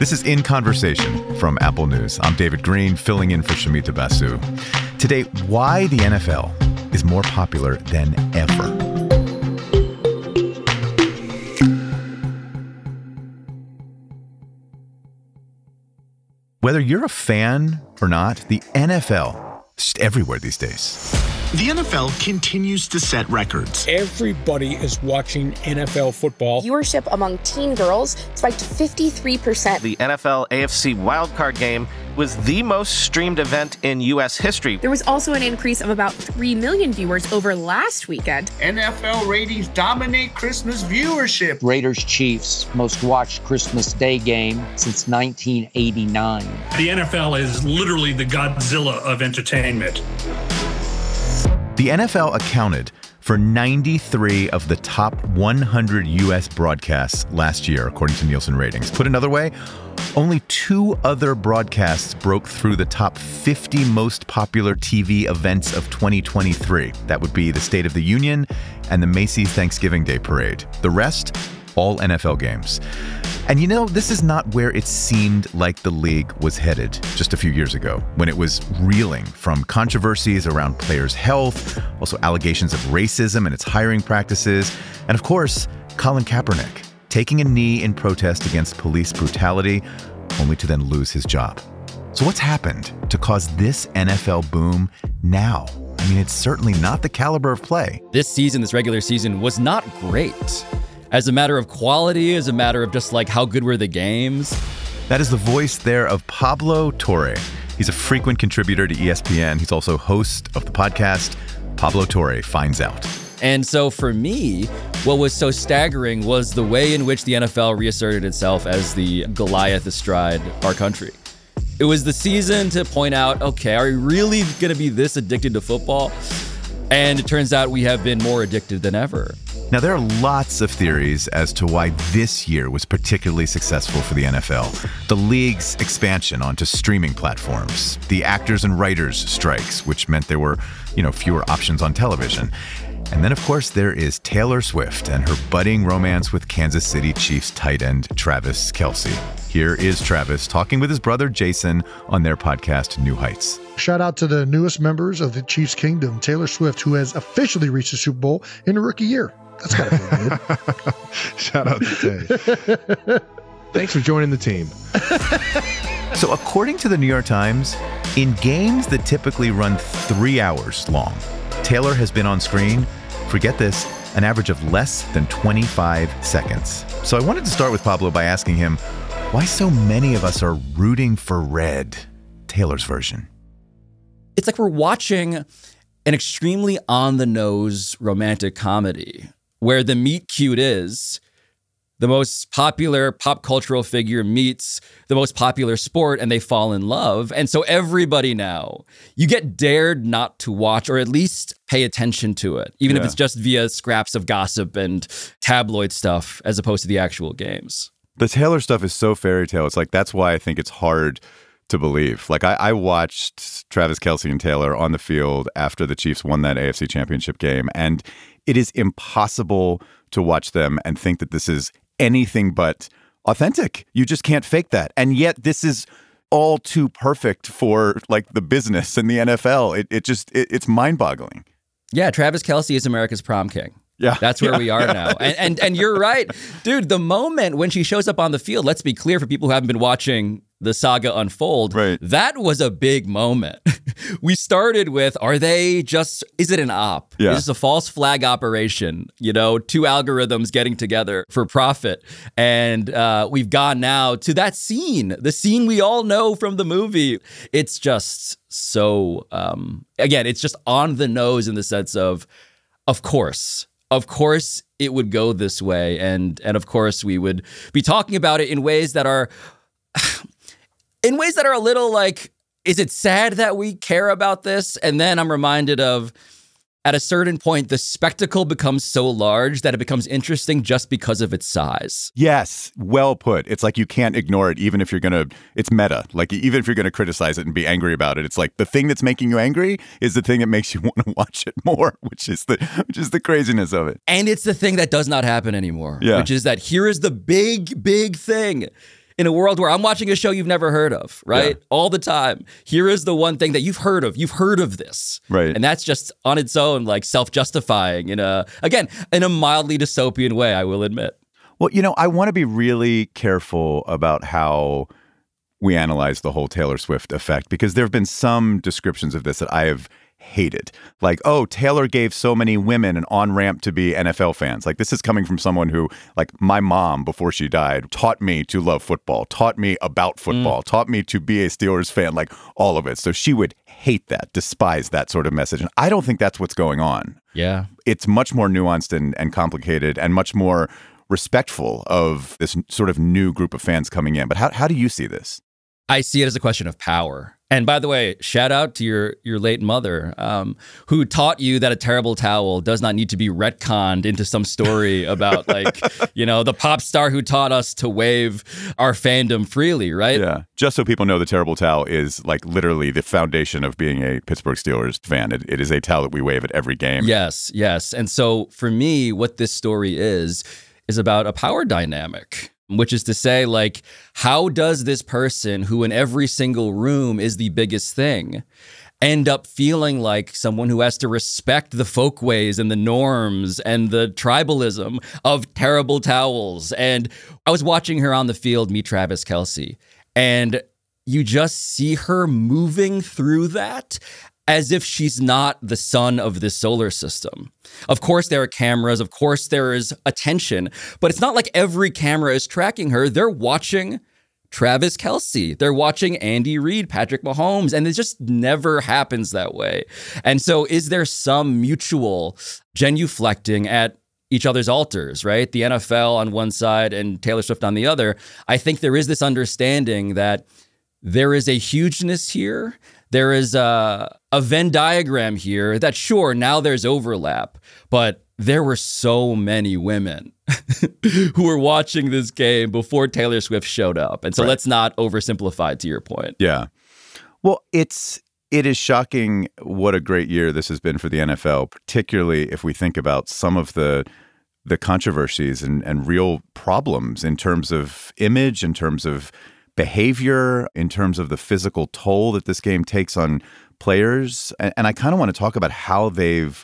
This is In Conversation from Apple News. I'm David Greene, filling in for Shumita Basu. Today, why the NFL is more popular than ever. Whether you're a fan or not, the NFL is just everywhere these days. The NFL continues to set records. Everybody is watching NFL football. Viewership among teen girls spiked 53%. The NFL AFC wildcard game was the most streamed event in U.S. history. There was also an increase of about 3 million viewers over last weekend. NFL ratings dominate Christmas viewership. Raiders Chiefs, most watched Christmas Day game since 1989. The NFL is literally the Godzilla of entertainment. The NFL accounted for 93 of the top 100 U.S. broadcasts last year, according to Nielsen ratings. Put another way, only two other broadcasts broke through the top 50 most popular TV events of 2023. That would be the State of the Union and the Macy's Thanksgiving Day Parade. The rest, all NFL games. And you know, this is not where it seemed like the league was headed just a few years ago, when it was reeling from controversies around players' health, also allegations of racism and its hiring practices, and of course, Colin Kaepernick taking a knee in protest against police brutality, only to then lose his job. So, what's happened to cause this NFL boom now? I mean, it's certainly not the caliber of play. This season, this regular season, was not great as a matter of quality, as a matter of just like how good were the games. That is the voice there of Pablo Torre. He's a frequent contributor to ESPN. He's also host of the podcast Pablo Torre Finds Out. And so for me, what was so staggering was the way in which the NFL reasserted itself as the Goliath astride our country. It was the season to point out okay, are we really going to be this addicted to football? And it turns out we have been more addicted than ever. Now, there are lots of theories as to why this year was particularly successful for the NFL. The league's expansion onto streaming platforms, the actors and writers strikes, which meant there were, you know, fewer options on television. And then, of course, there is Taylor Swift and her budding romance with Kansas City Chiefs tight end Travis Kelce. Here is Travis talking with his brother Jason on their podcast, New Heights. Shout out to the newest members of the Chiefs Kingdom, Taylor Swift, who has officially reached the Super Bowl in a rookie year. That's gotta feel good. Shout out to Tay. Thanks for joining the team. so, according to the New York Times, in games that typically run three hours long, Taylor has been on screen, forget this, an average of less than 25 seconds. So, I wanted to start with Pablo by asking him why so many of us are rooting for Red, Taylor's version. It's like we're watching an extremely on the nose romantic comedy where the meet cute is the most popular pop cultural figure meets the most popular sport and they fall in love. And so everybody now, you get dared not to watch or at least pay attention to it, even yeah. if it's just via scraps of gossip and tabloid stuff as opposed to the actual games. The Taylor stuff is so fairy tale. It's like that's why I think it's hard to believe. Like I, I watched Travis Kelce and Taylor on the field after the Chiefs won that AFC championship game. And it is impossible to watch them and think that this is anything but authentic. You just can't fake that. And yet this is all too perfect for like the business and the NFL. It it just it, it's mind-boggling. Yeah, Travis Kelce is America's prom king. Yeah. That's where yeah, we are yeah. now. And, and and you're right. Dude, the moment when she shows up on the field, let's be clear for people who haven't been watching the saga unfold. Right. That was a big moment. we started with are they just is it an op? Yeah. Is this a false flag operation? You know, two algorithms getting together for profit. And uh, we've gone now to that scene, the scene we all know from the movie. It's just so um, again, it's just on the nose in the sense of of course. Of course it would go this way and and of course we would be talking about it in ways that are in ways that are a little like, is it sad that we care about this? And then I'm reminded of at a certain point, the spectacle becomes so large that it becomes interesting just because of its size. Yes, well put. It's like you can't ignore it, even if you're going to, it's meta. Like, even if you're going to criticize it and be angry about it, it's like the thing that's making you angry is the thing that makes you want to watch it more, which is the, which is the craziness of it. And it's the thing that does not happen anymore, yeah. which is that here is the big, big thing in a world where I'm watching a show you've never heard of, right? Yeah. All the time. Here is the one thing that you've heard of. You've heard of this. Right. And that's just on its own, like self justifying in a, again, in a mildly dystopian way, I will admit. Well, you know, I want to be really careful about how we analyze the whole Taylor Swift effect because there have been some descriptions of this that I have hated. Like, oh, Taylor gave so many women an on ramp to be NFL fans. Like, this is coming from someone who, like, my mom, before she died, taught me to love football, taught me about mm. football, taught me to be a Steelers fan, like, all of it. So she would hate that, despise that sort of message. And I don't think that's what's going on. Yeah. It's much more nuanced and, and complicated and much more respectful of this sort of new group of fans coming in. But how, how do you see this? I see it as a question of power. And by the way, shout out to your your late mother, um, who taught you that a terrible towel does not need to be retconned into some story about like, you know, the pop star who taught us to wave our fandom freely, right? Yeah. Just so people know, the terrible towel is like literally the foundation of being a Pittsburgh Steelers fan. It, it is a towel that we wave at every game. Yes, yes. And so for me, what this story is, is about a power dynamic. Which is to say, like, how does this person who in every single room is the biggest thing end up feeling like someone who has to respect the folkways and the norms and the tribalism of terrible towels? And I was watching her on the field meet Travis Kelce, and you just see her moving through that as if she's not the sun of this solar system. Of course, there are cameras, of course, there is attention, but it's not like every camera is tracking her. They're watching Travis Kelce, they're watching Andy Reid, Patrick Mahomes, and it just never happens that way. And so, is there some mutual genuflecting at each other's altars, right? The NFL on one side and Taylor Swift on the other. I think there is this understanding that there is a hugeness here. There is a, a Venn diagram here that, sure, now there's overlap, but there were so many women who were watching this game before Taylor Swift showed up. And so Right. let's not oversimplify to your point. Yeah. Well, it's it is shocking what a great year this has been for the NFL, particularly if we think about some of the the controversies and, and real problems in terms of image, in terms of behavior, in terms of the physical toll that this game takes on players. And, and I kind of want to talk about how they've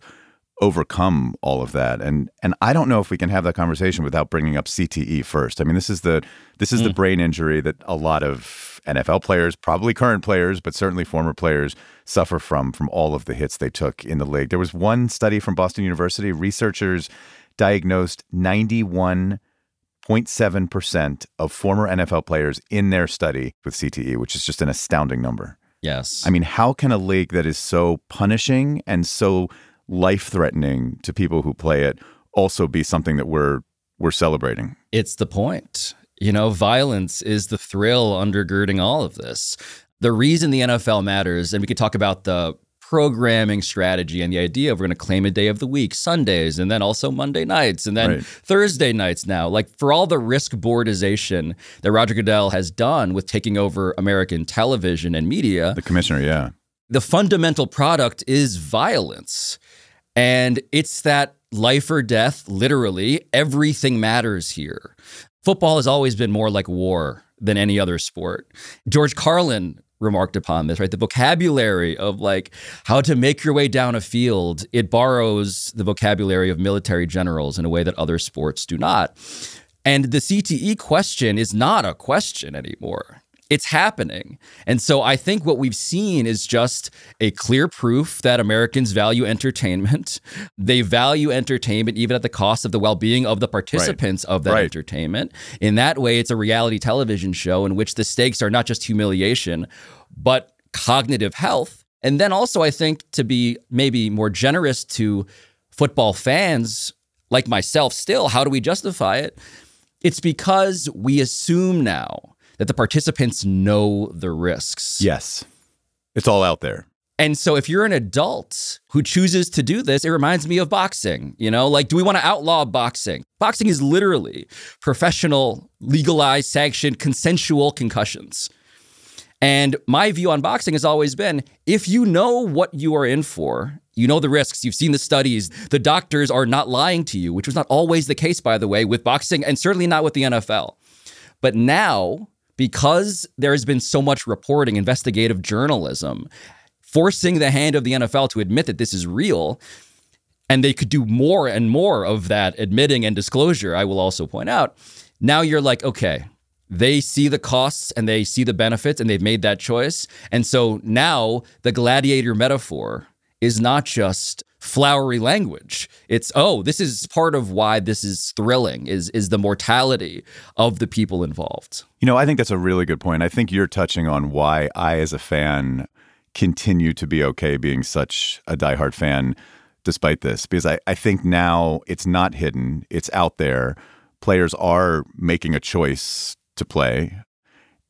overcome all of that and and I don't know if we can have that conversation without bringing up CTE first. I mean this is the this is the mm. brain injury that a lot of NFL players, probably current players, but certainly former players suffer from from all of the hits they took in the league. There was one study from Boston University, researchers diagnosed 91.7% of former NFL players in their study with CTE, which is just an astounding number. Yes. I mean, how can a league that is so punishing and so life threatening to people who play it also be something that we're we're celebrating? it's the point. You know, violence is the thrill undergirding all of this. The reason the NFL matters, and we could talk about the programming strategy and the idea of we're going to claim a day of the week, Sundays, and then also Monday nights, and then Right. Thursday nights now. Like for all the risk boardization that Roger Goodell has done with taking over American television and media, The commissioner, yeah. the fundamental product is violence. And it's that life or death, literally, everything matters here. Football has always been more like war than any other sport. George Carlin remarked upon this, right? The vocabulary of like how to make your way down a field, it borrows the vocabulary of military generals in a way that other sports do not. And the CTE question is not a question anymore. It's happening. And so I think what we've seen is just a clear proof that Americans value entertainment. They value entertainment even at the cost of the well being of the participants of that Right. entertainment. In that way, it's a reality television show in which the stakes are not just humiliation, but cognitive health. And then also, I think to be maybe more generous to football fans like myself, still, how do we justify it? It's because we assume now that the participants know the risks. Yes. It's all out there. And so if you're an adult who chooses to do this, it reminds me of boxing. You know, like, do we want to outlaw boxing? Boxing is literally professional, legalized, sanctioned, consensual concussions. And my view on boxing has always been if you know what you are in for, you know the risks, you've seen the studies, the doctors are not lying to you, which was not always the case, by the way, with boxing and certainly not with the NFL. But now, because there has been so much reporting, investigative journalism, forcing the hand of the NFL to admit that this is real. And they could do more and more of that admitting and disclosure, I will also point out. Now you're like, okay, they see the costs and they see the benefits and they've made that choice. And so now the gladiator metaphor is not just flowery language. It's oh, this is part of why this is thrilling is is the mortality of the people involved. You know, I think that's a really good point. I think you're touching on why I as a fan continue to be okay being such a diehard fan despite this because I, I think now it's not hidden, it's out there. Players are making a choice to play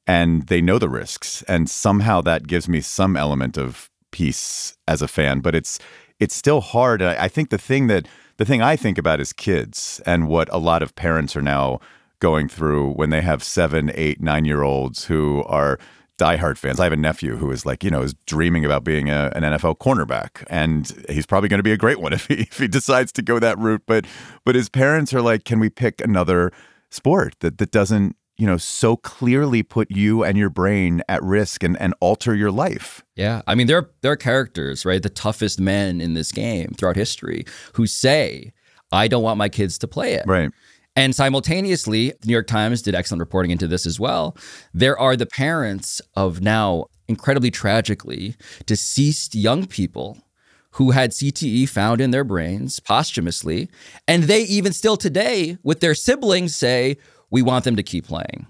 and they know the risks and somehow that gives me some element of peace as a fan but it's it's still hard i think the thing that the thing i think about is kids and what a lot of parents are now going through when they have seven eight nine year olds who are diehard fans. I have a nephew who is like, you know, is dreaming about being a, an NFL cornerback, and he's probably going to be a great one if he if he decides to go that route. But but his parents are like, can we pick another sport that that doesn't you know so clearly put you and your brain at risk and and alter your life. Yeah. I mean there are, there are characters right the toughest men in this game throughout history who say i don't want my kids to play it. Right. And simultaneously the new york times did excellent reporting into this as well. There are the parents of now incredibly tragically deceased young people who had CTE found in their brains posthumously. And they even still today, with their siblings, say, we want them to keep playing.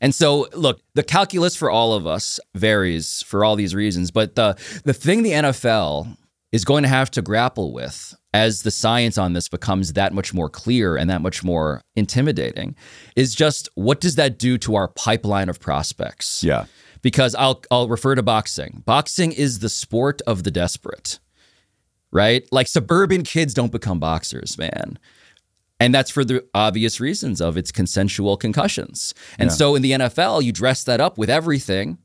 And so, look, the calculus for all of us varies for all these reasons, but the the thing the NFL is going to have to grapple with as the science on this becomes that much more clear and that much more intimidating is just what does that do to our pipeline of prospects? Yeah. Because I'll I'll refer to boxing. Boxing is the sport of the desperate. Right? Like suburban kids don't become boxers, man. And that's for the obvious reasons of its consensual concussions. And yeah. so in the NFL, you dress that up with everything.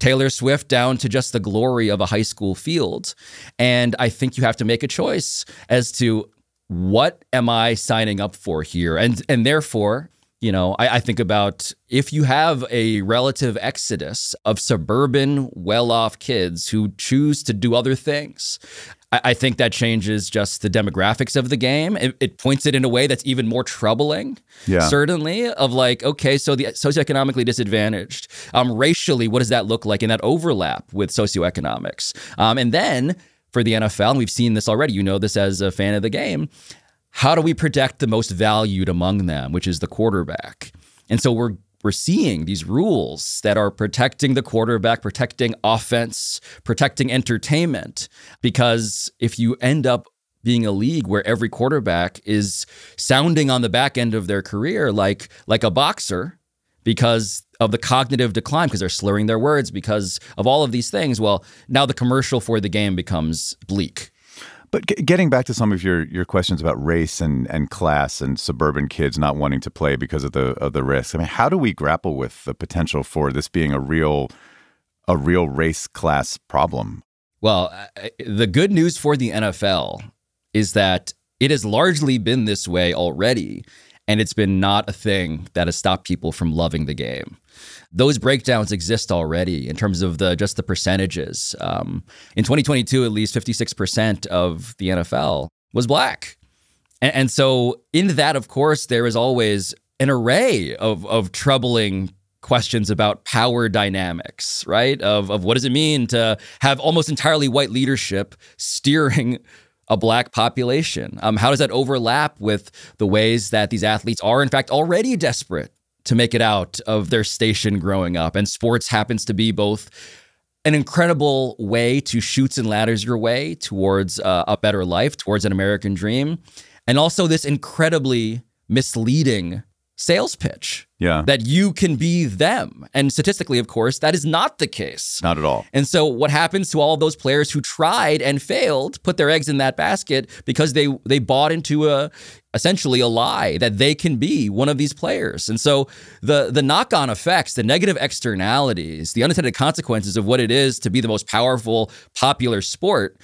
Taylor Swift down to just the glory of a high school field. And I think you have to make a choice as to what am I signing up for here? And and therefore, you know, I, I, think about if you have a relative exodus of suburban, well off kids who choose to do other things, I, I think that changes just the demographics of the game. It, it, points it in a way that's even more troubling. Yeah. Certainly, of like, okay, so the socioeconomically disadvantaged, um, racially, what does that look like in that overlap with socioeconomics? Um, and then for the NFL, and we've seen this already, you know this as a fan of the game. How do we protect the most valued among them, which is the quarterback? And so we're we're seeing these rules that are protecting the quarterback, protecting offense, protecting entertainment. Because if you end up being a league where every quarterback is sounding on the back end of their career like like a boxer because of the cognitive decline because they're slurring their words because of all of these things well now the commercial for the game becomes bleak but g- getting back to some of your your questions about race and and class and suburban kids not wanting to play because of the of the risk. I mean, how do we grapple with the potential for this being a real a real race class problem? Well, the good news for the NFL is that it has largely been this way already, and it's been not a thing that has stopped people from loving the game those breakdowns exist already in terms of the just the percentages. Um, in 2022, at least 56% of the NFL was black. And, and so, in that, of course, there is always an array of, of troubling questions about power dynamics, right? Of, of what does it mean to have almost entirely white leadership steering a black population? Um, how does that overlap with the ways that these athletes are, in fact, already desperate to make it out of their station growing up. And sports happens to be both an incredible way to shoots and ladders your way towards uh, a better life, towards an American dream, and also this incredibly misleading sales pitch. Yeah. That you can be them. And statistically, of course, that is not the case. Not at all. And so what happens to all of those players who tried and failed, put their eggs in that basket because they they bought into a essentially a lie that they can be one of these players. And so the the knock-on effects, the negative externalities, the unintended consequences of what it is to be the most powerful popular sport,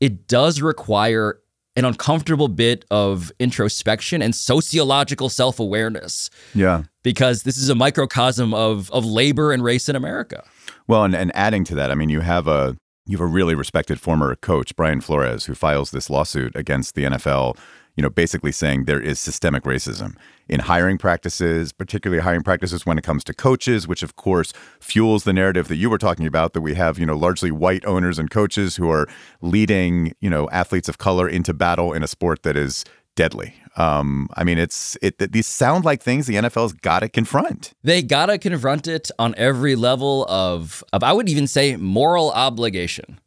it does require an uncomfortable bit of introspection and sociological self-awareness Yeah. because this is a microcosm of of labor and race in America. Well, and, and adding to that, I mean, you have a you have a really respected former coach, Brian Flores, who files this lawsuit against the NFL, you know, basically saying there is systemic racism in hiring practices, particularly hiring practices when it comes to coaches, which of course fuels the narrative that you were talking about that we have, you know, largely white owners and coaches who are leading, you know, athletes of color into battle in a sport that is deadly. Um, I mean, it's it. These sound like things the NFL's got to confront. They gotta confront it on every level of of I would even say moral obligation,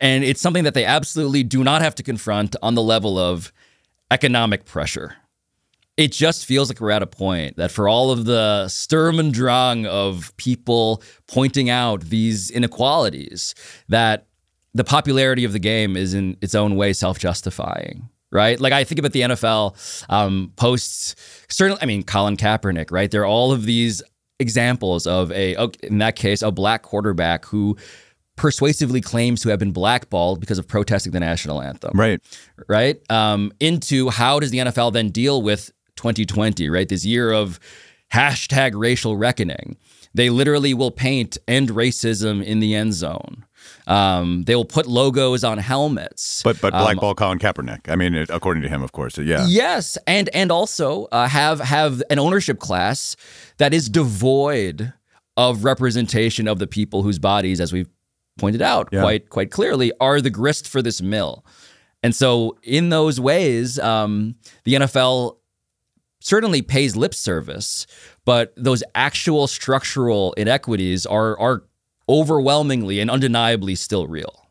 and it's something that they absolutely do not have to confront on the level of economic pressure. It just feels like we're at a point that for all of the Sturm und Drang of people pointing out these inequalities, that the popularity of the game is in its own way self-justifying right? Like I think about the NFL um, posts. Certainly, I mean Colin Kaepernick, right? There are all of these examples of a, in that case, a black quarterback who persuasively claims to have been blackballed because of protesting the national anthem. Right. Right. Um, into how does the NFL then deal with 2020? Right. This year of hashtag racial reckoning. They literally will paint end racism in the end zone. Um, they will put logos on helmets. But but Um, blackball Colin Kaepernick. I mean, it, according to him, of course. Yeah. Yes, and and also uh, have have an ownership class that is devoid of representation of the people whose bodies, as we've pointed out Yeah. quite quite clearly, are the grist for this mill. And so, in those ways, um, the NFL certainly pays lip service, but those actual structural inequities are are overwhelmingly and undeniably still real.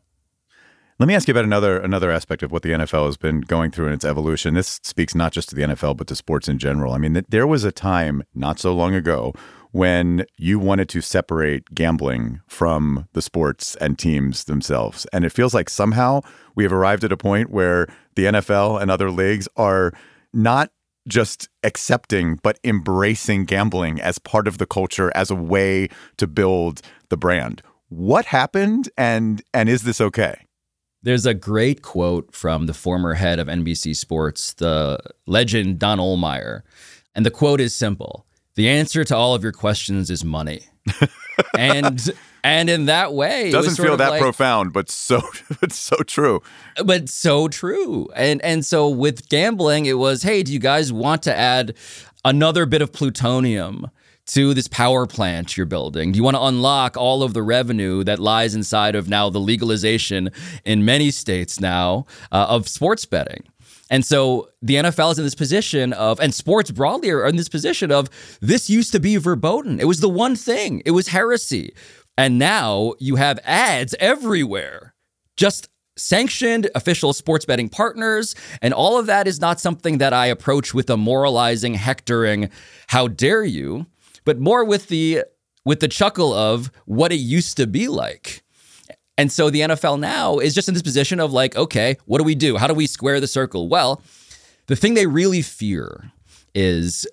Let me ask you about another another aspect of what the NFL has been going through in its evolution. This speaks not just to the NFL but to sports in general. I mean, there was a time not so long ago when you wanted to separate gambling from the sports and teams themselves. And it feels like somehow we have arrived at a point where the NFL and other leagues are not just accepting but embracing gambling as part of the culture as a way to build the brand. What happened and and is this okay? There's a great quote from the former head of NBC Sports, the legend Don Ohlmeyer. And the quote is simple The answer to all of your questions is money. and and in that way, it doesn't feel that like- profound, but so it's so true. but so true. And and so with gambling, it was, hey, do you guys want to add another bit of plutonium to this power plant you're building? Do you want to unlock all of the revenue that lies inside of now the legalization in many states now uh, of sports betting? And so the NFL is in this position of, and sports broadly are in this position of, this used to be verboten. It was the one thing, it was heresy. And now you have ads everywhere, just sanctioned official sports betting partners. And all of that is not something that I approach with a moralizing, hectoring, how dare you, but more with the with the chuckle of what it used to be like. And so the NFL now is just in this position of like, okay, what do we do? How do we square the circle? Well, the thing they really fear is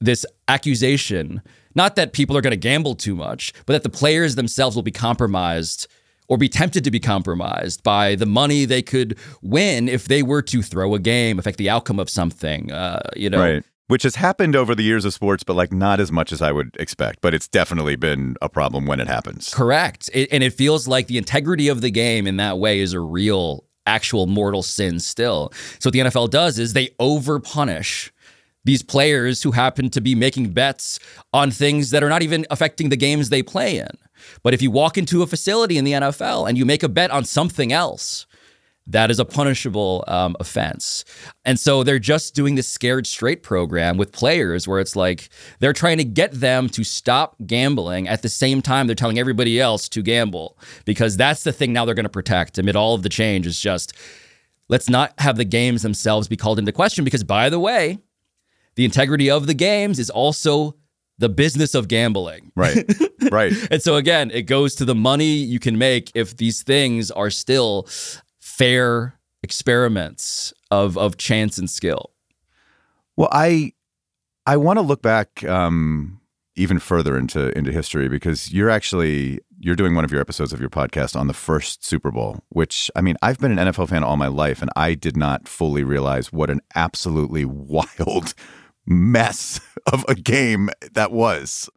this accusation, not that people are going to gamble too much, but that the players themselves will be compromised or be tempted to be compromised by the money they could win if they were to throw a game, affect the outcome of something. Uh, you know, Right. Which has happened over the years of sports, but like not as much as I would expect. But it's definitely been a problem when it happens. Correct. It, and it feels like the integrity of the game in that way is a real, actual mortal sin still. So what the NFL does is they overpunish these players who happen to be making bets on things that are not even affecting the games they play in. But if you walk into a facility in the NFL and you make a bet on something else, that is a punishable um, offense. And so they're just doing this scared straight program with players where it's like they're trying to get them to stop gambling at the same time they're telling everybody else to gamble because that's the thing now they're going to protect amid all of the change is just let's not have the games themselves be called into question because by the way, the integrity of the games is also the business of gambling. Right. right. And so again, it goes to the money you can make if these things are still fair experiments of of chance and skill. Well, I I want to look back um, even further into into history because you're actually you're doing one of your episodes of your podcast on the first Super Bowl, which I mean, I've been an NFL fan all my life and I did not fully realize what an absolutely wild mess of a game that was.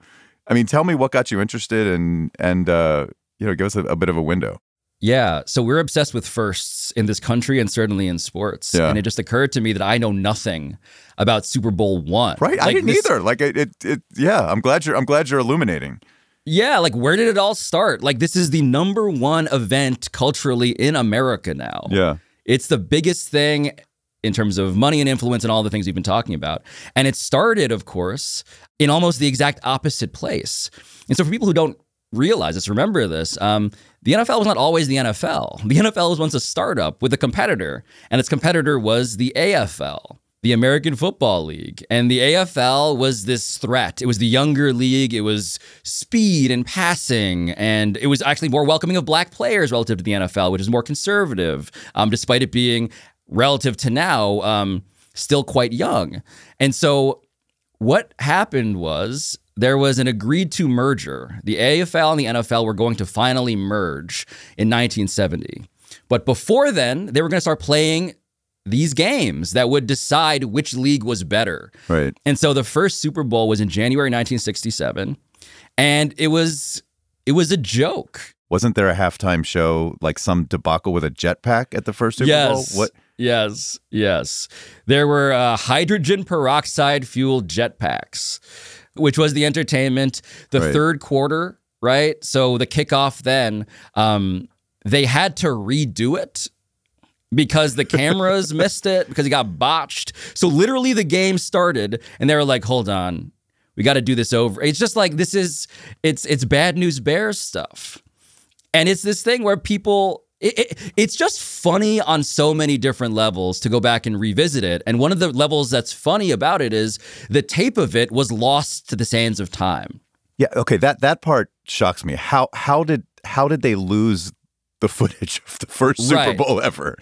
I mean, tell me what got you interested and and uh, you know, give us a, a bit of a window. Yeah. So we're obsessed with firsts in this country and certainly in sports. Yeah. And it just occurred to me that I know nothing about Super Bowl one. Right? I Like, didn't this- either. Like it, it, it yeah, I'm glad you're I'm glad you're illuminating. Yeah, like where did it all start? Like this is the number one event culturally in America now. Yeah. It's the biggest thing in terms of money and influence and all the things we've been talking about. And it started, of course, in almost the exact opposite place. And so for people who don't realize this, remember this, um, the NFL was not always the NFL. The NFL was once a startup with a competitor, and its competitor was the AFL. The American Football League. And the AFL was this threat. It was the younger league. It was speed and passing. And it was actually more welcoming of black players relative to the NFL, which is more conservative, um, despite it being relative to now, um, still quite young. And so what happened was there was an agreed to merger. The AFL and the NFL were going to finally merge in 1970. But before then, they were going to start playing these games that would decide which league was better. Right. And so the first Super Bowl was in January 1967, and it was it was a joke. Wasn't there a halftime show like some debacle with a jetpack at the first Super yes. Bowl? What? Yes, yes. There were uh, hydrogen peroxide fueled jetpacks, which was the entertainment. The Right. third quarter, right? So the kickoff then, um, they had to redo it because the cameras missed it because it got botched. So literally the game started and they were like, "Hold on. We got to do this over." It's just like this is it's it's bad news bears stuff. And it's this thing where people it, it, it's just funny on so many different levels to go back and revisit it. And one of the levels that's funny about it is the tape of it was lost to the sands of time. Yeah. Okay. That that part shocks me. How how did how did they lose the footage of the first Super Right. Bowl ever?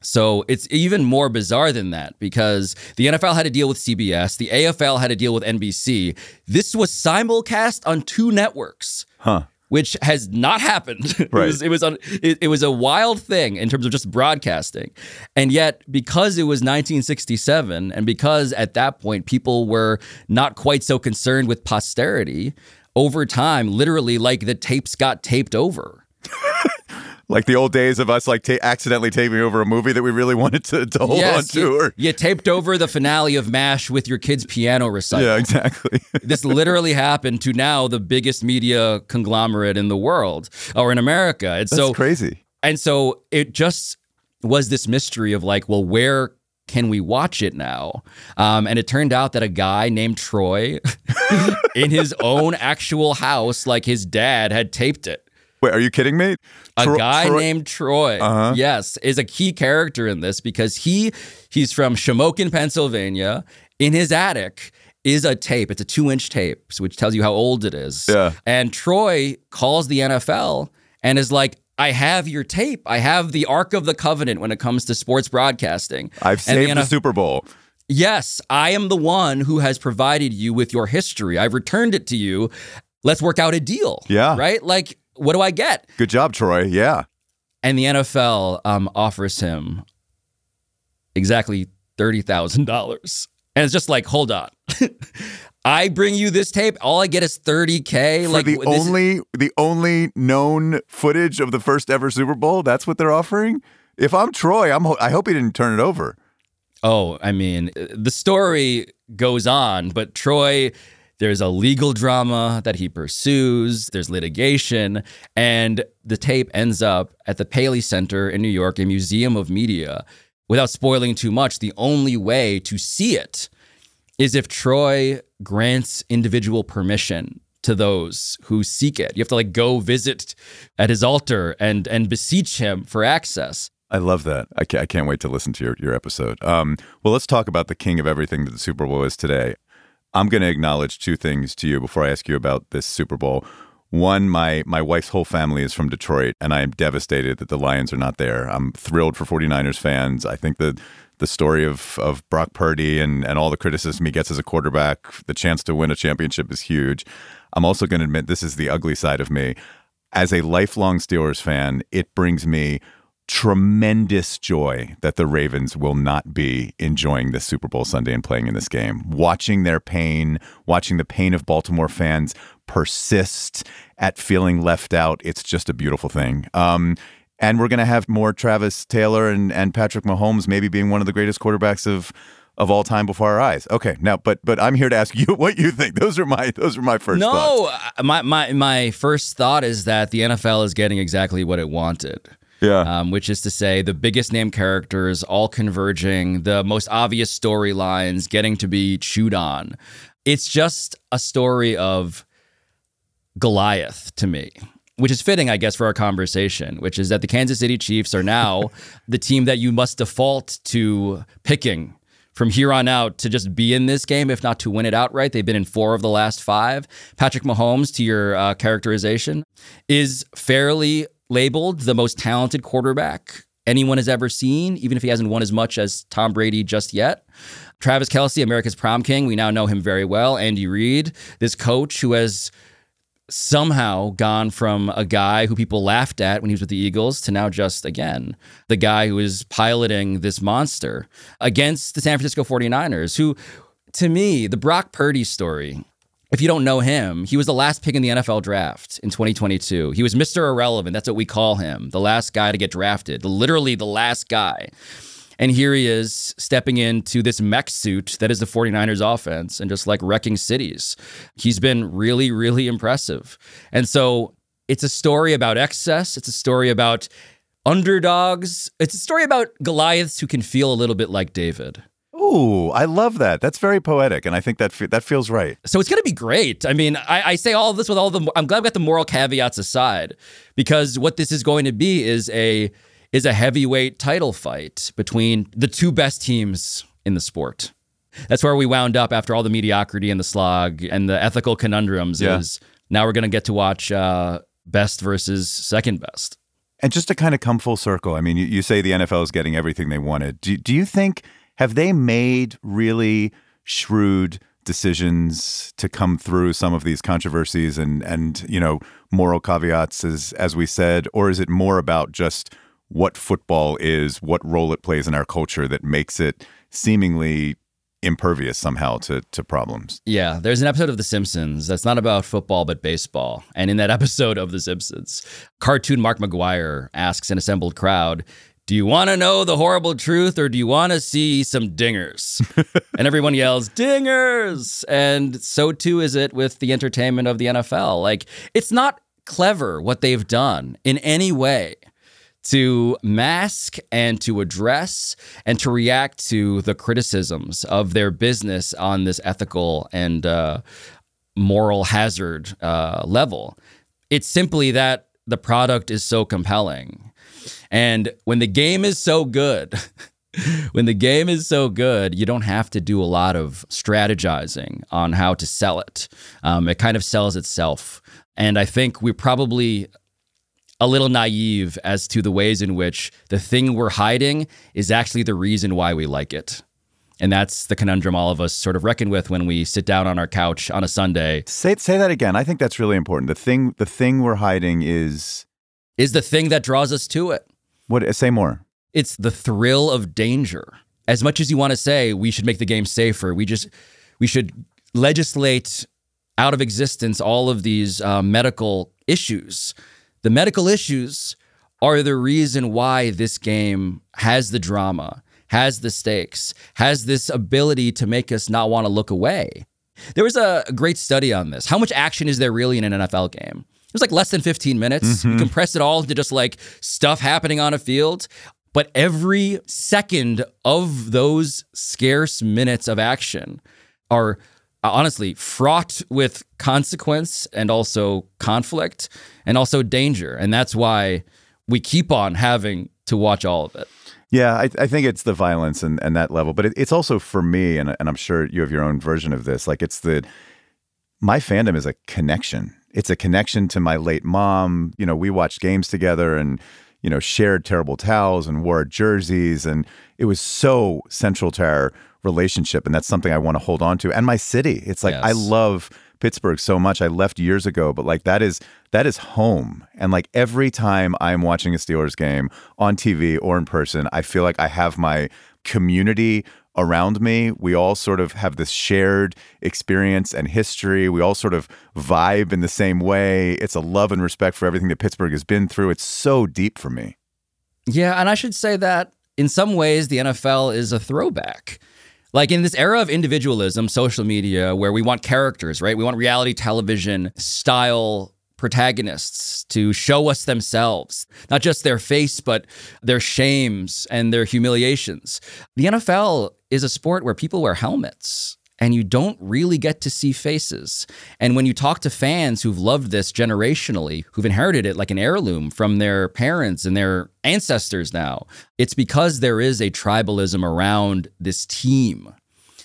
So it's even more bizarre than that because the NFL had to deal with CBS, the AFL had to deal with NBC. This was simulcast on two networks. Huh. Which has not happened. it was it was un, it, it was a wild thing in terms of just broadcasting, and yet because it was 1967, and because at that point people were not quite so concerned with posterity, over time, literally like the tapes got taped over. Like the old days of us like ta- accidentally taping over a movie that we really wanted to, to hold on to. you, Or you taped over the finale of MASH with your kid's piano recital. yeah, exactly. this literally happened to now the biggest media conglomerate in the world or in America. And That's so crazy. and so it just was this mystery of like, well, where can we watch it now? Um, and it turned out that a guy named Troy in his own actual house, like his dad, had taped it. Wait, are you kidding me? A Tro- guy Troy- named Troy, Uh-huh. yes, is a key character in this because he he's from Shamokin, Pennsylvania. In his attic is a tape. It's a two-inch tape, which tells you how old it is. Yeah. And Troy calls the NFL and is like, "I have your tape. I have the Ark of the Covenant when it comes to sports broadcasting. I've And the saved the NF Super Bowl. Yes, I am the one who has provided you with your history. I've returned it to you. Let's work out a deal. Yeah. Right? Like, what do I get? Good job, Troy. Yeah. And the NFL um, offers him exactly $30,000. And it's just like, hold on. I bring you this tape. All I get is 30K. For like the only the only known footage of the first ever Super Bowl, that's what they're offering. If I'm Troy, I'm ho- I hope he didn't turn it over. Oh, I mean, the story goes on, but Troy, there's a legal drama that he pursues, there's litigation, and the tape ends up at the Paley Center in New York, a museum of media. Without spoiling too much, the only way to see it is if Troy grants individual permission to those who seek it. You have to like go visit at his altar and and beseech him for access. I love that. I can't, wait to listen to your, your episode. Um, well, let's talk about the king of everything that the Super Bowl is today. I'm going to acknowledge two things to you before I ask you about this Super Bowl. One, my my wife's whole family is from Detroit, and I am devastated that the Lions are not there. I'm thrilled for 49ers fans. I think that the story of of Brock Purdy and and all the criticism he gets as a quarterback, the chance to win a championship is huge. I'm also going to admit this is the ugly side of me. As a lifelong Steelers fan, it brings me tremendous joy that the Ravens will not be enjoying this Super Bowl Sunday and playing in this game. Watching their pain, watching the pain of Baltimore fans persist at feeling left out, it's just a beautiful thing. Um, and we're going to have more Travis Taylor and, and Patrick Mahomes maybe being one of the greatest quarterbacks of of all time before our eyes. Okay, now, but but I'm here to ask you what you think. Those are my those are my first. No, thoughts. uh, my my my first thought is that the NFL is getting exactly what it wanted. Yeah. Um, which is to say, the biggest name characters all converging, the most obvious storylines getting to be chewed on. It's just a story of Goliath to me, which is fitting, I guess, for our conversation, which is that the Kansas City Chiefs are now the team that you must default to picking from here on out to just be in this game, if not to win it outright. They've been in four of the last five. Patrick Mahomes, to your uh, characterization, is fairly labeled the most talented quarterback anyone has ever seen, even if he hasn't won as much as Tom Brady just yet. Travis Kelce, America's prom king, we now know him very well. Andy Reid, this coach who has somehow gone from a guy who people laughed at when he was with the Eagles to now just again the guy who is piloting this monster against the San Francisco 49ers who to me the Brock Purdy story if you don't know him, he was the last pick in the NFL draft in 2022. He was Mr. Irrelevant. That's what we call him. The last guy to get drafted. Literally the last guy. And here he is stepping into this mech suit that is the 49ers offense and just like wrecking cities. He's been really, really impressive. And so it's a story about excess, it's a story about underdogs, it's a story about Goliaths who can feel a little bit like David. Ooh, I love that. That's very poetic, and I think that fe- that feels right. So it's going to be great. I mean, I, I, say all of this with all the. I'm glad we got the moral caveats aside, because what this is going to be is a is a heavyweight title fight between the two best teams in the sport. That's where we wound up after all the mediocrity and the slog and the ethical conundrums. Yeah. Is now we're going to get to watch uh, best versus second best. And just to kind of come full circle, I mean, you, you say the NFL is getting everything they wanted. Do, do you think have they made really shrewd decisions to come through some of these controversies and and you know moral caveats as as we said, or is it more about just what football is, what role it plays in our culture that makes it seemingly impervious somehow to to problems? Yeah, there's an episode of The Simpsons that's not about football but baseball. And in that episode of The Simpsons, cartoon Mark McGwire asks an assembled crowd, do you want to know the horrible truth or do you want to see some dingers? and everyone yells, dingers. And so too is it with the entertainment of the NFL. Like, it's not clever what they've done in any way to mask and to address and to react to the criticisms of their business on this ethical and uh, moral hazard uh, level. It's simply that the product is so compelling. And when the game is so good, when the game is so good, you don't have to do a lot of strategizing on how to sell it. Um, it kind of sells itself. And I think we're probably a little naive as to the ways in which the thing we're hiding is actually the reason why we like it. And that's the conundrum all of us sort of reckon with when we sit down on our couch on a Sunday. Say say that again. I think that's really important. The thing the thing we're hiding is is the thing that draws us to it. What say more? It's the thrill of danger. As much as you want to say we should make the game safer, we just we should legislate out of existence all of these uh, medical issues. The medical issues are the reason why this game has the drama, has the stakes, has this ability to make us not want to look away. There was a great study on this. How much action is there really in an NFL game? It was like less than 15 minutes. Mm-hmm. You compress it all into just like stuff happening on a field. But every second of those scarce minutes of action are uh, honestly fraught with consequence and also conflict and also danger. And that's why we keep on having to watch all of it. Yeah, I, I think it's the violence and, and that level, but it, it's also for me, and, and I'm sure you have your own version of this. Like it's the my fandom is a connection. It's a connection to my late mom. You know, we watched games together and, you know, shared terrible towels and wore jerseys. And it was so central to our relationship. And that's something I want to hold on to. And my city. It's like, Yes. I love Pittsburgh so much. I left years ago, but like that is that is home. And like every time I'm watching a Steelers game on TV or in person, I feel like I have my community around me. We all sort of have this shared experience and history. We all sort of vibe in the same way. It's a love and respect for everything that Pittsburgh has been through. It's so deep for me. Yeah, and I should say that in some ways, the NFL is a throwback. Like in this era of individualism, social media, where we want characters, right? We want reality television style protagonists to show us themselves, not just their face, but their shames and their humiliations. The NFL is a sport where people wear helmets and you don't really get to see faces. And when you talk to fans who've loved this generationally, who've inherited it like an heirloom from their parents and their ancestors now, it's because there is a tribalism around this team.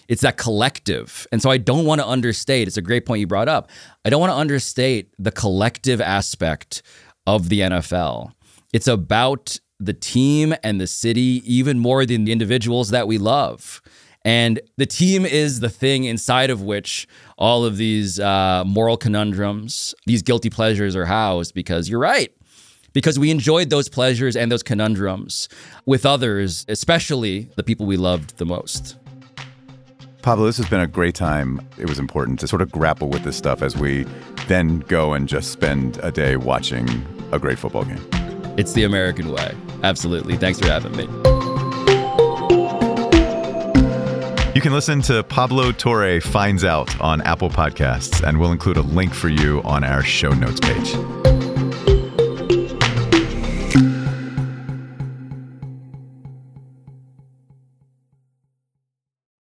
It's that collective. And so I don't want to understate, it's a great point you brought up. I don't want to understate the collective aspect of the NFL. It's about the team and the city even more than the individuals that we love. And the team is the thing inside of which all of these uh, moral conundrums, these guilty pleasures are housed because you're right. Because we enjoyed those pleasures and those conundrums with others, especially the people we loved the most. Pablo, this has been a great time. It was important to sort of grapple with this stuff as we then go and just spend a day watching a great football game. It's the American way. Absolutely. Thanks for having me. You can listen to Pablo Torre Finds Out on Apple Podcasts, and we'll include a link for you on our show notes page.